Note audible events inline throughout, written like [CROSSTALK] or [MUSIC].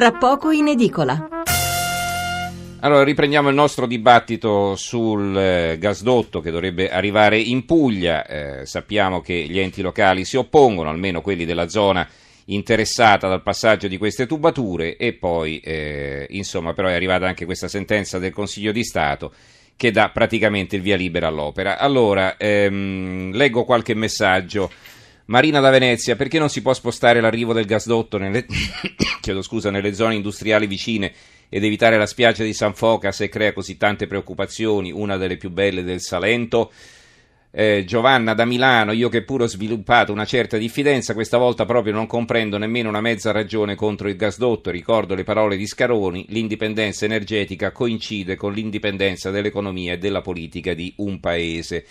tra poco in edicola. Allora riprendiamo il nostro dibattito sul eh, gasdotto che dovrebbe arrivare in Puglia. Eh, sappiamo che gli enti locali si oppongono, almeno quelli della zona interessata dal passaggio di queste tubature e poi eh, insomma però è arrivata anche questa sentenza del Consiglio di Stato che dà praticamente il via libera all'opera. Allora ehm, leggo qualche messaggio. Marina da Venezia, perché non si può spostare l'arrivo del gasdotto nelle, [COUGHS] scusa, nelle zone industriali vicine ed evitare la spiaggia di San Foca se crea così tante preoccupazioni, una delle più belle del Salento? Eh, Giovanna da Milano, io che pure ho sviluppato una certa diffidenza, questa volta proprio non comprendo nemmeno una mezza ragione contro il gasdotto. Ricordo le parole di Scaroni: l'indipendenza energetica coincide con l'indipendenza dell'economia e della politica di un paese.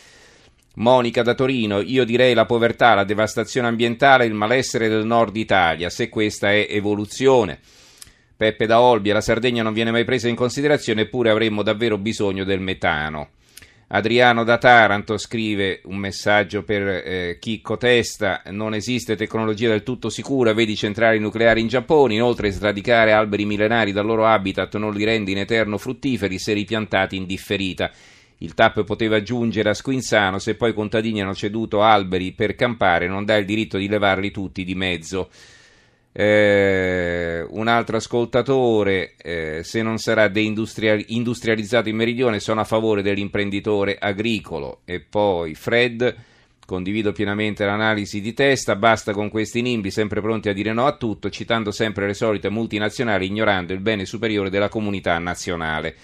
Monica da Torino, io direi la povertà, la devastazione ambientale, il malessere del nord Italia, se questa è evoluzione. Peppe da Olbia, la Sardegna non viene mai presa in considerazione, eppure avremmo davvero bisogno del metano. Adriano da Taranto scrive un messaggio per eh, Chicco Testa, non esiste tecnologia del tutto sicura, vedi centrali nucleari in Giappone, inoltre sradicare alberi millenari dal loro habitat non li rende in eterno fruttiferi se ripiantati in differita. Il TAP poteva giungere a Squinzano, se poi i contadini hanno ceduto alberi per campare, non dà il diritto di levarli tutti di mezzo. Eh, un altro ascoltatore, eh, se non sarà deindustrializzato in meridione, sono a favore dell'imprenditore agricolo. E poi Fred, condivido pienamente l'analisi di testa, basta con questi nimbi sempre pronti a dire no a tutto, citando sempre le solite multinazionali, ignorando il bene superiore della comunità nazionale.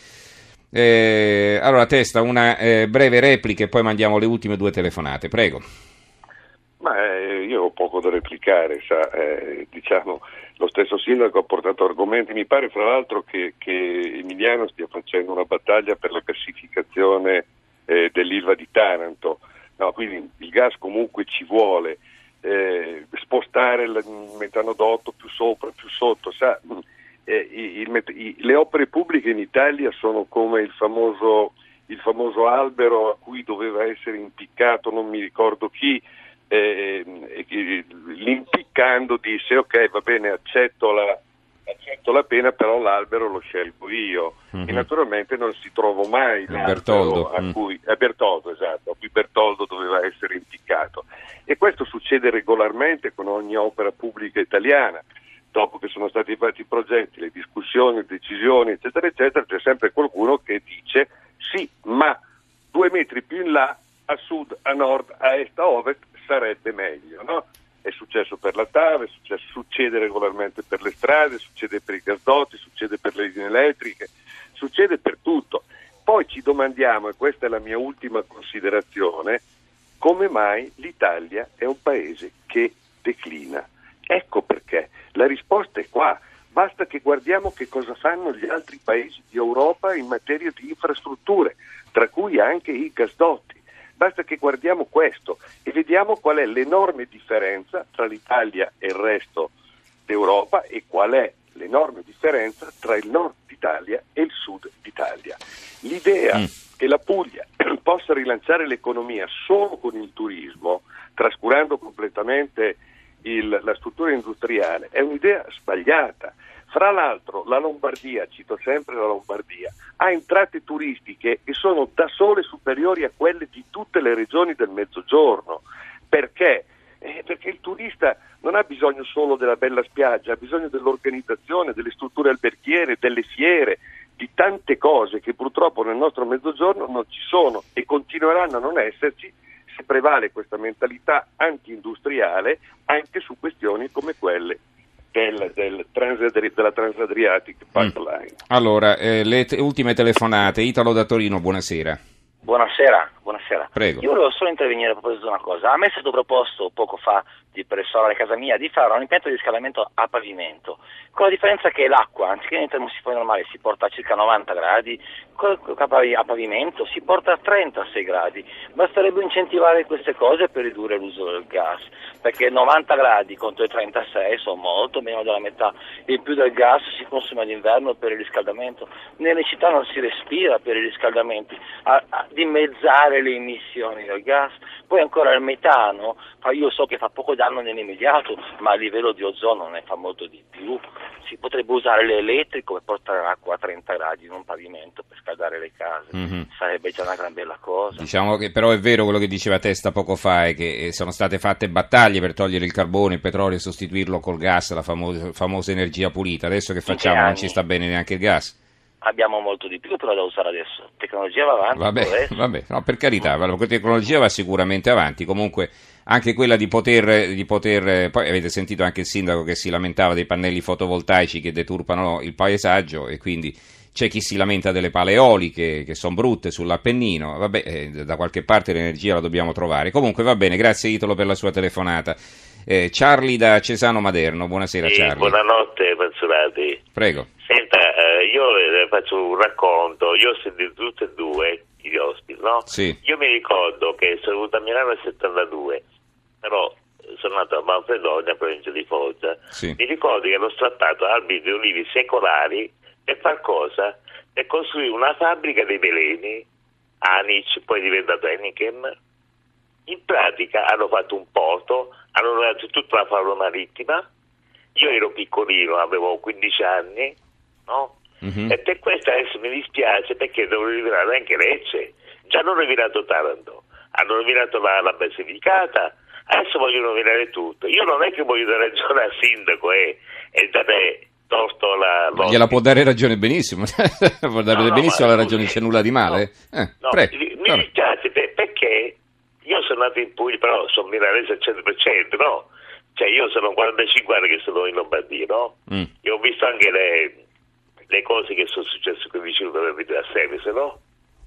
Eh, allora, Testa, una eh, breve replica e poi mandiamo le ultime due telefonate. Prego. Ma eh, io ho poco da replicare, sa, eh, diciamo, lo stesso sindaco ha portato argomenti, mi pare fra l'altro che, che Emiliano stia facendo una battaglia per la classificazione eh, dell'Ilva di Taranto, no, quindi il gas comunque ci vuole, eh, spostare il metanodotto più sopra, più sotto, sa, eh, il, il, le opere pubbliche in Italia sono come il famoso, il famoso, albero a cui doveva essere impiccato non mi ricordo chi, eh, eh, l'impiccando disse ok va bene accetto la, accetto la pena però l'albero lo scelgo io mm-hmm. e naturalmente non si trova mai Bertoldo. a mm. cui, è Bertoldo esatto, a cui Bertoldo doveva essere impiccato e questo succede regolarmente con ogni opera pubblica italiana dopo che sono stati fatti i progetti, le discussioni, le decisioni, eccetera, eccetera, c'è sempre qualcuno che dice sì, ma due metri più in là, a sud, a nord, a est, a ovest, sarebbe meglio. No? È successo per la TAV, successo, succede regolarmente per le strade, succede per i gasdotti, succede per le linee elettriche, succede per tutto. Poi ci domandiamo, e questa è la mia ultima considerazione, come mai l'Italia è un paese che declina. Ecco perché la risposta è qua. Basta che guardiamo che cosa fanno gli altri paesi di Europa in materia di infrastrutture, tra cui anche i gasdotti. Basta che guardiamo questo e vediamo qual è l'enorme differenza tra l'Italia e il resto d'Europa e qual è l'enorme differenza tra il nord d'Italia e il sud d'Italia. L'idea mm. che la Puglia [CLEARS THROAT] possa rilanciare l'economia solo con il turismo, trascurando completamente il, la struttura industriale è un'idea sbagliata. Fra l'altro la Lombardia, cito sempre la Lombardia, ha entrate turistiche che sono da sole superiori a quelle di tutte le regioni del Mezzogiorno. Perché? Eh, perché il turista non ha bisogno solo della bella spiaggia, ha bisogno dell'organizzazione, delle strutture alberghiere, delle fiere, di tante cose che purtroppo nel nostro Mezzogiorno non ci sono e continueranno a non esserci se prevale questa mentalità anti-industriale anche su questioni come quelle del, del transadri- della Transadriatic Pipeline. Mm. Allora, eh, le te- ultime telefonate. Italo da Torino, buonasera. Buonasera, buonasera. Prego. Io volevo solo intervenire a proposito di una cosa. A me è stato proposto poco fa di per casa mia di fare un impianto di riscaldamento a pavimento, con la differenza che l'acqua, anziché nei termosifoni normali, si porta a circa 90 gradi, a pavimento si porta a 36 gradi. Basterebbe incentivare queste cose per ridurre l'uso del gas, perché 90 gradi contro i 36 sono molto meno della metà. Il più del gas si consuma d'inverno per il riscaldamento. Nelle città non si respira per i riscaldamenti, a, a dimezzare le emissioni del gas. Poi ancora il metano, io so che fa poco danno danno nell'immediato, ma a livello di ozono ne fa molto di più. Si potrebbe usare l'elettrico e portare l'acqua a 30 gradi in un pavimento per scaldare le case, mm-hmm. sarebbe già una gran bella cosa. Diciamo che però è vero quello che diceva Testa poco fa, è che eh, sono state fatte battaglie per togliere il carbone, il petrolio e sostituirlo col gas, la famosa, famosa energia pulita. Adesso che facciamo? Non ci sta bene neanche il gas abbiamo molto di più però da usare adesso. La tecnologia va avanti. Vabbè, vabbè no, per carità, la tecnologia va sicuramente avanti. Comunque anche quella di poter, di poter, poi avete sentito anche il sindaco che si lamentava dei pannelli fotovoltaici che deturpano il paesaggio e quindi c'è chi si lamenta delle pale eoliche che sono brutte sull'Appennino, vabbè, eh, da qualche parte l'energia la dobbiamo trovare. Comunque va bene, grazie Italo per la sua telefonata. Eh, Charlie da Cesano Maderno, buonasera sì, Charlie. Buonanotte Mazzolati. Prego. Senta, eh, io le faccio un racconto, io ho sentito tutte e due gli ospiti, no? Sì. Io mi ricordo che sono venuto a Milano nel 72 però sono nato a Manfredonia, provincia di Foggia. Sì. Mi ricordo che hanno strattato alberi di olivi secolari per far cosa? Per costruire una fabbrica dei veleni, Anic, poi diventato Enichem. In pratica hanno fatto un porto, hanno lavorato tutta la fauna marittima. Io ero piccolino, avevo 15 anni, no? Mm-hmm. E per questo adesso mi dispiace perché devo rivelare anche Lecce. Già hanno rovinato Taranto, hanno rovinato la, la Basilicata, Adesso vogliono nominare tutto. Io non è che voglio dare ragione al sindaco eh, e dare torto la... Ma gliela può dare ragione benissimo, [LAUGHS] può dare no, benissimo no, la ragione, c'è nulla di male. No, eh, no mi, mi dispiace perché io sono nato in Puglia, però sono milanese al 100%, no? Cioè io sono 45 anni che sono in Lombardia, no? Mm. E ho visto anche le, le, cose che sono successe qui vicino dove abito a Seves, no?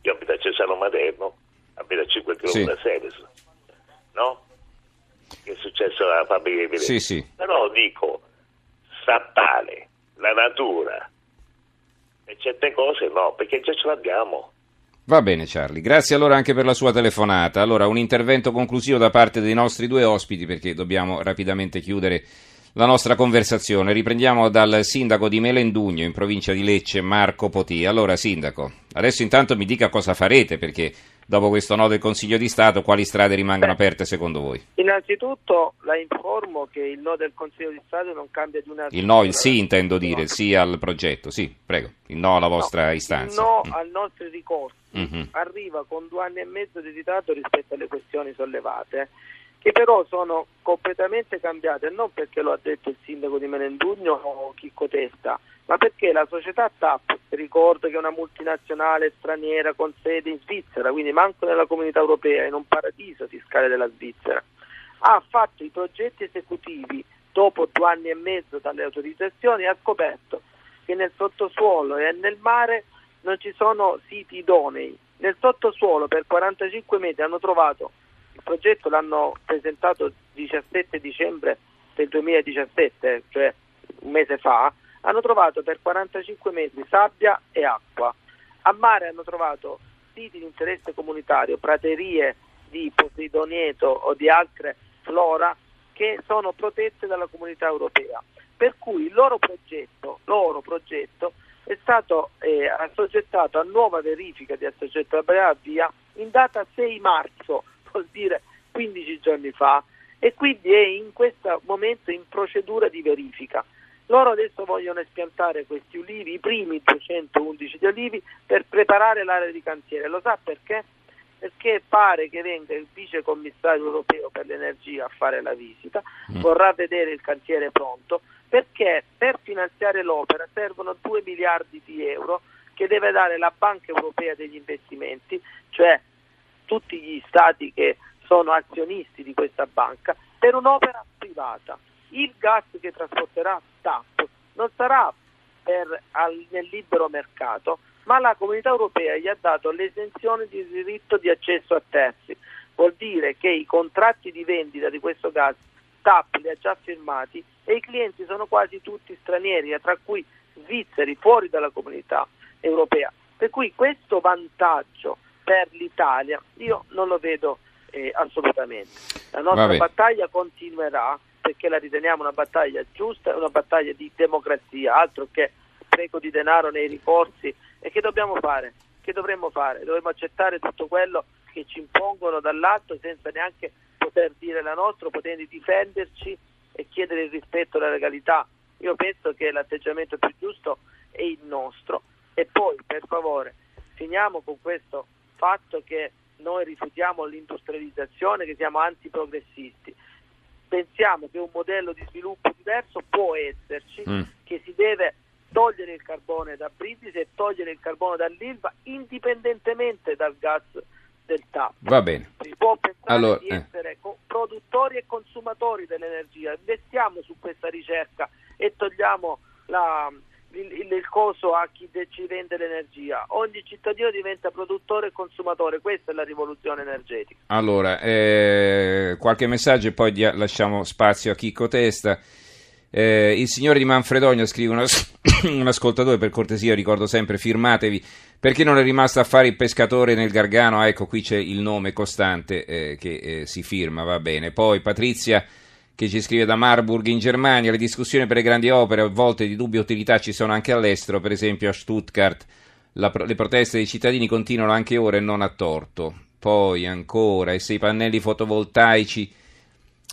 Io abito a Cesano Maderno, abito a 5 km sì. da Seves, no? che è successo alla fabbrica di Venezia. Sì, sì. Però dico, Sappale, la natura e certe cose no, perché già ce l'abbiamo. Va bene Charlie, grazie allora anche per la sua telefonata. Allora un intervento conclusivo da parte dei nostri due ospiti perché dobbiamo rapidamente chiudere la nostra conversazione. Riprendiamo dal sindaco di Melendugno in provincia di Lecce, Marco Potì. Allora sindaco, adesso intanto mi dica cosa farete perché dopo questo no del Consiglio di Stato, quali strade rimangono Beh, aperte secondo voi? Innanzitutto la informo che il no del Consiglio di Stato non cambia di una... Il no, il sì intendo dire, il sì al progetto, sì, prego, il no alla vostra no, istanza. Il no mm. al nostro ricorso mm-hmm. arriva con due anni e mezzo di ritardo rispetto alle questioni sollevate che però sono completamente cambiate, non perché lo ha detto il sindaco di Menendugno o Chicco Testa, ma perché la società TAP, ricordo che è una multinazionale straniera con sede in Svizzera, quindi manco nella comunità europea, in un paradiso fiscale della Svizzera, ha fatto i progetti esecutivi dopo due anni e mezzo dalle autorizzazioni e ha scoperto che nel sottosuolo e nel mare non ci sono siti idonei. Nel sottosuolo per 45 metri hanno trovato il progetto l'hanno presentato il 17 dicembre del 2017, cioè un mese fa, hanno trovato per 45 metri sabbia e acqua. A mare hanno trovato siti di interesse comunitario, praterie di Poseidonieto o di altre flora che sono protette dalla comunità europea. Per cui il loro progetto, loro progetto è stato eh, assoggettato a nuova verifica di assoggettabilità in data 6 marzo vuol dire 15 giorni fa, e quindi è in questo momento in procedura di verifica. Loro adesso vogliono espiantare questi ulivi, i primi 211 di olivi, per preparare l'area di cantiere. Lo sa perché? Perché pare che venga il vice commissario europeo per l'energia a fare la visita, mm. vorrà vedere il cantiere pronto, perché per finanziare l'opera servono 2 miliardi di euro che deve dare la Banca Europea degli Investimenti, cioè tutti gli stati che sono azionisti di questa banca, per un'opera privata. Il gas che trasporterà TAP non sarà per, al, nel libero mercato, ma la comunità europea gli ha dato l'esenzione di diritto di accesso a terzi. Vuol dire che i contratti di vendita di questo gas TAP li ha già firmati e i clienti sono quasi tutti stranieri, tra cui svizzeri fuori dalla comunità europea. Per cui questo vantaggio per l'Italia io non lo vedo eh, assolutamente. La nostra Vabbè. battaglia continuerà perché la riteniamo una battaglia giusta, una battaglia di democrazia, altro che spreco di denaro nei ricorsi e che dobbiamo fare? Che dovremmo fare? Dovremmo accettare tutto quello che ci impongono dall'alto senza neanche poter dire la nostra, potendo difenderci e chiedere il rispetto della legalità. Io penso che l'atteggiamento più giusto è il nostro e poi per favore finiamo con questo fatto che noi rifiutiamo l'industrializzazione, che siamo antiprogressisti. Pensiamo che un modello di sviluppo diverso può esserci, mm. che si deve togliere il carbone da Brindisi e togliere il carbone dall'Ilva indipendentemente dal gas del TAP. Va bene. Si può pensare allora, di eh. essere eh. produttori e consumatori dell'energia. Investiamo su questa ricerca e togliamo la, il, il, coso a chi ci vende l'energia. Ogni cittadino diventa produttore e consumatore, questa è la rivoluzione energetica. Allora, eh, qualche messaggio e poi dia, lasciamo spazio a Chicco Testa. Eh, il signore di Manfredonia scrive una, [COUGHS] un ascoltatore per cortesia, ricordo sempre, firmatevi. Perché non è rimasto a fare il pescatore nel Gargano? Ah, ecco, qui c'è il nome costante eh, che eh, si firma, va bene. Poi Patrizia che ci scrive da Marburg in Germania, le discussioni per le grandi opere a volte di dubbia utilità ci sono anche all'estero, per esempio a Stuttgart. La, le proteste dei cittadini continuano anche ora e non a torto. Poi ancora, e se i pannelli fotovoltaici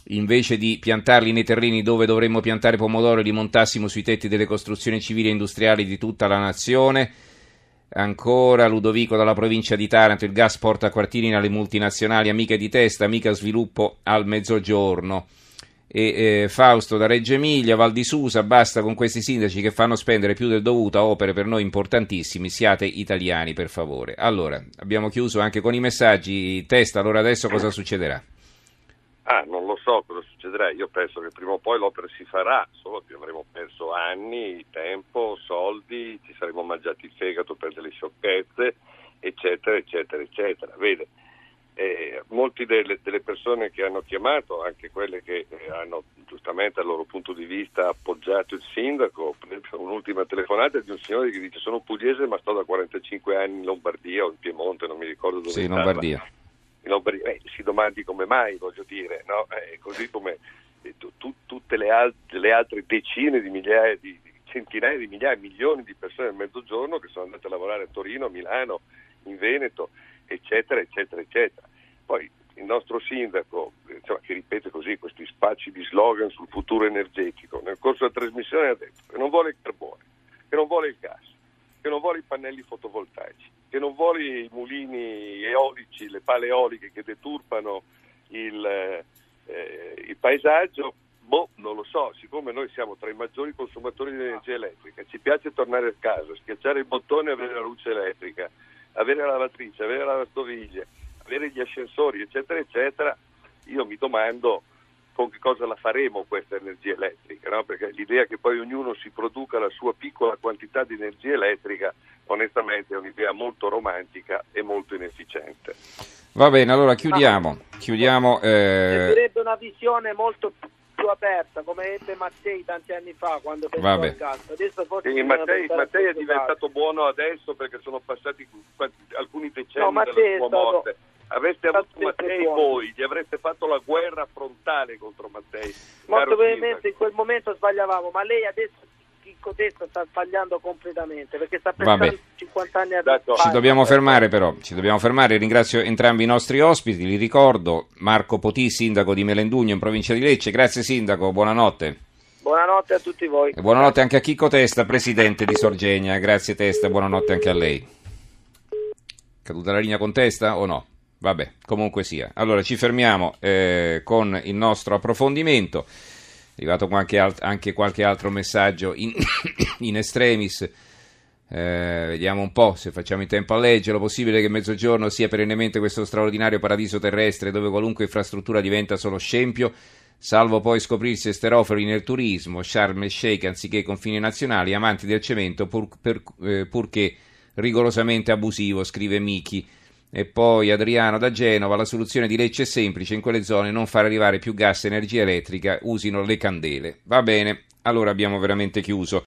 invece di piantarli nei terreni dove dovremmo piantare pomodoro li montassimo sui tetti delle costruzioni civili e industriali di tutta la nazione. Ancora Ludovico dalla provincia di Taranto, il gas porta quartini alle multinazionali, amiche di testa, mica sviluppo al mezzogiorno e eh, Fausto da Reggio Emilia, Val di Susa, basta con questi sindaci che fanno spendere più del dovuto a opere per noi importantissime, siate italiani per favore. Allora, abbiamo chiuso anche con i messaggi, testa, allora adesso cosa succederà? Ah, non lo so cosa succederà, io penso che prima o poi l'opera si farà, solo che avremo perso anni, tempo, soldi, ci saremo mangiati il fegato per delle sciocchezze, eccetera, eccetera, eccetera. Vede, eh, molte delle, delle, persone che hanno chiamato, anche quelle che eh, hanno giustamente dal loro punto di vista appoggiato il sindaco, un'ultima telefonata di un signore che dice sono pugliese ma sto da 45 anni in Lombardia o in Piemonte, non mi ricordo dove. Sì, in Lombardia. In Lombardia. Eh, si domandi come mai, voglio dire, no? Eh, così come eh, tu, tu, tutte le, al- le, altre decine di migliaia di, di centinaia di migliaia, milioni di persone nel mezzogiorno che sono andate a lavorare a Torino, a Milano, in Veneto eccetera, eccetera, eccetera. Poi il nostro sindaco, insomma, che ripete così questi spacci di slogan sul futuro energetico, nel corso della trasmissione ha detto che non vuole il carbone, che non vuole il gas, che non vuole i pannelli fotovoltaici, che non vuole i mulini eolici, le pale eoliche che deturpano il, eh, il paesaggio. Boh, non lo so, siccome noi siamo tra i maggiori consumatori di energia elettrica, ci piace tornare a casa, schiacciare il bottone e avere la luce elettrica, avere la lavatrice, avere la lavastoviglie, avere gli ascensori, eccetera, eccetera, io mi domando con che cosa la faremo questa energia elettrica, no? perché l'idea che poi ognuno si produca la sua piccola quantità di energia elettrica, onestamente è un'idea molto romantica e molto inefficiente. Va bene, allora chiudiamo. chiudiamo eh... Sarebbe una visione molto più aperta, come ebbe Mattei tanti anni fa quando pensò Vabbè. al. Adesso forse sì, Mattei, Mattei è diventato buono adesso perché sono passati alcuni decenni no, dalla sua morte. Aveste avuto Mattei voi, gli avreste fatto la guerra frontale contro Mattei. Molto probabilmente in quel momento sbagliavamo, ma lei adesso Chicco Testa sta sbagliando completamente perché sta pensando 50 anni adesso. Ci dobbiamo fermare però, ci dobbiamo fermare. Ringrazio entrambi i nostri ospiti, li ricordo, Marco Potì, sindaco di Melendugno in provincia di Lecce. Grazie sindaco, buonanotte. Buonanotte a tutti voi. E buonanotte anche a Chicco Testa, presidente di Sorgenia. Grazie Testa, buonanotte anche a lei. Caduta la linea con Testa o no? Vabbè, comunque sia. Allora ci fermiamo eh, con il nostro approfondimento. È arrivato anche, alt- anche qualche altro messaggio in, [COUGHS] in estremis. Eh, vediamo un po' se facciamo in tempo a leggerlo. Possibile che Mezzogiorno sia perennemente questo straordinario paradiso terrestre dove qualunque infrastruttura diventa solo scempio, salvo poi scoprirsi esteroferi nel turismo, Sharm el Sheikh anziché confini nazionali, amanti del cemento pur, per, eh, purché rigorosamente abusivo, scrive Miki. E poi Adriano da Genova, la soluzione di Lecce è semplice, in quelle zone non far arrivare più gas e energia elettrica, usino le candele. Va bene, allora abbiamo veramente chiuso.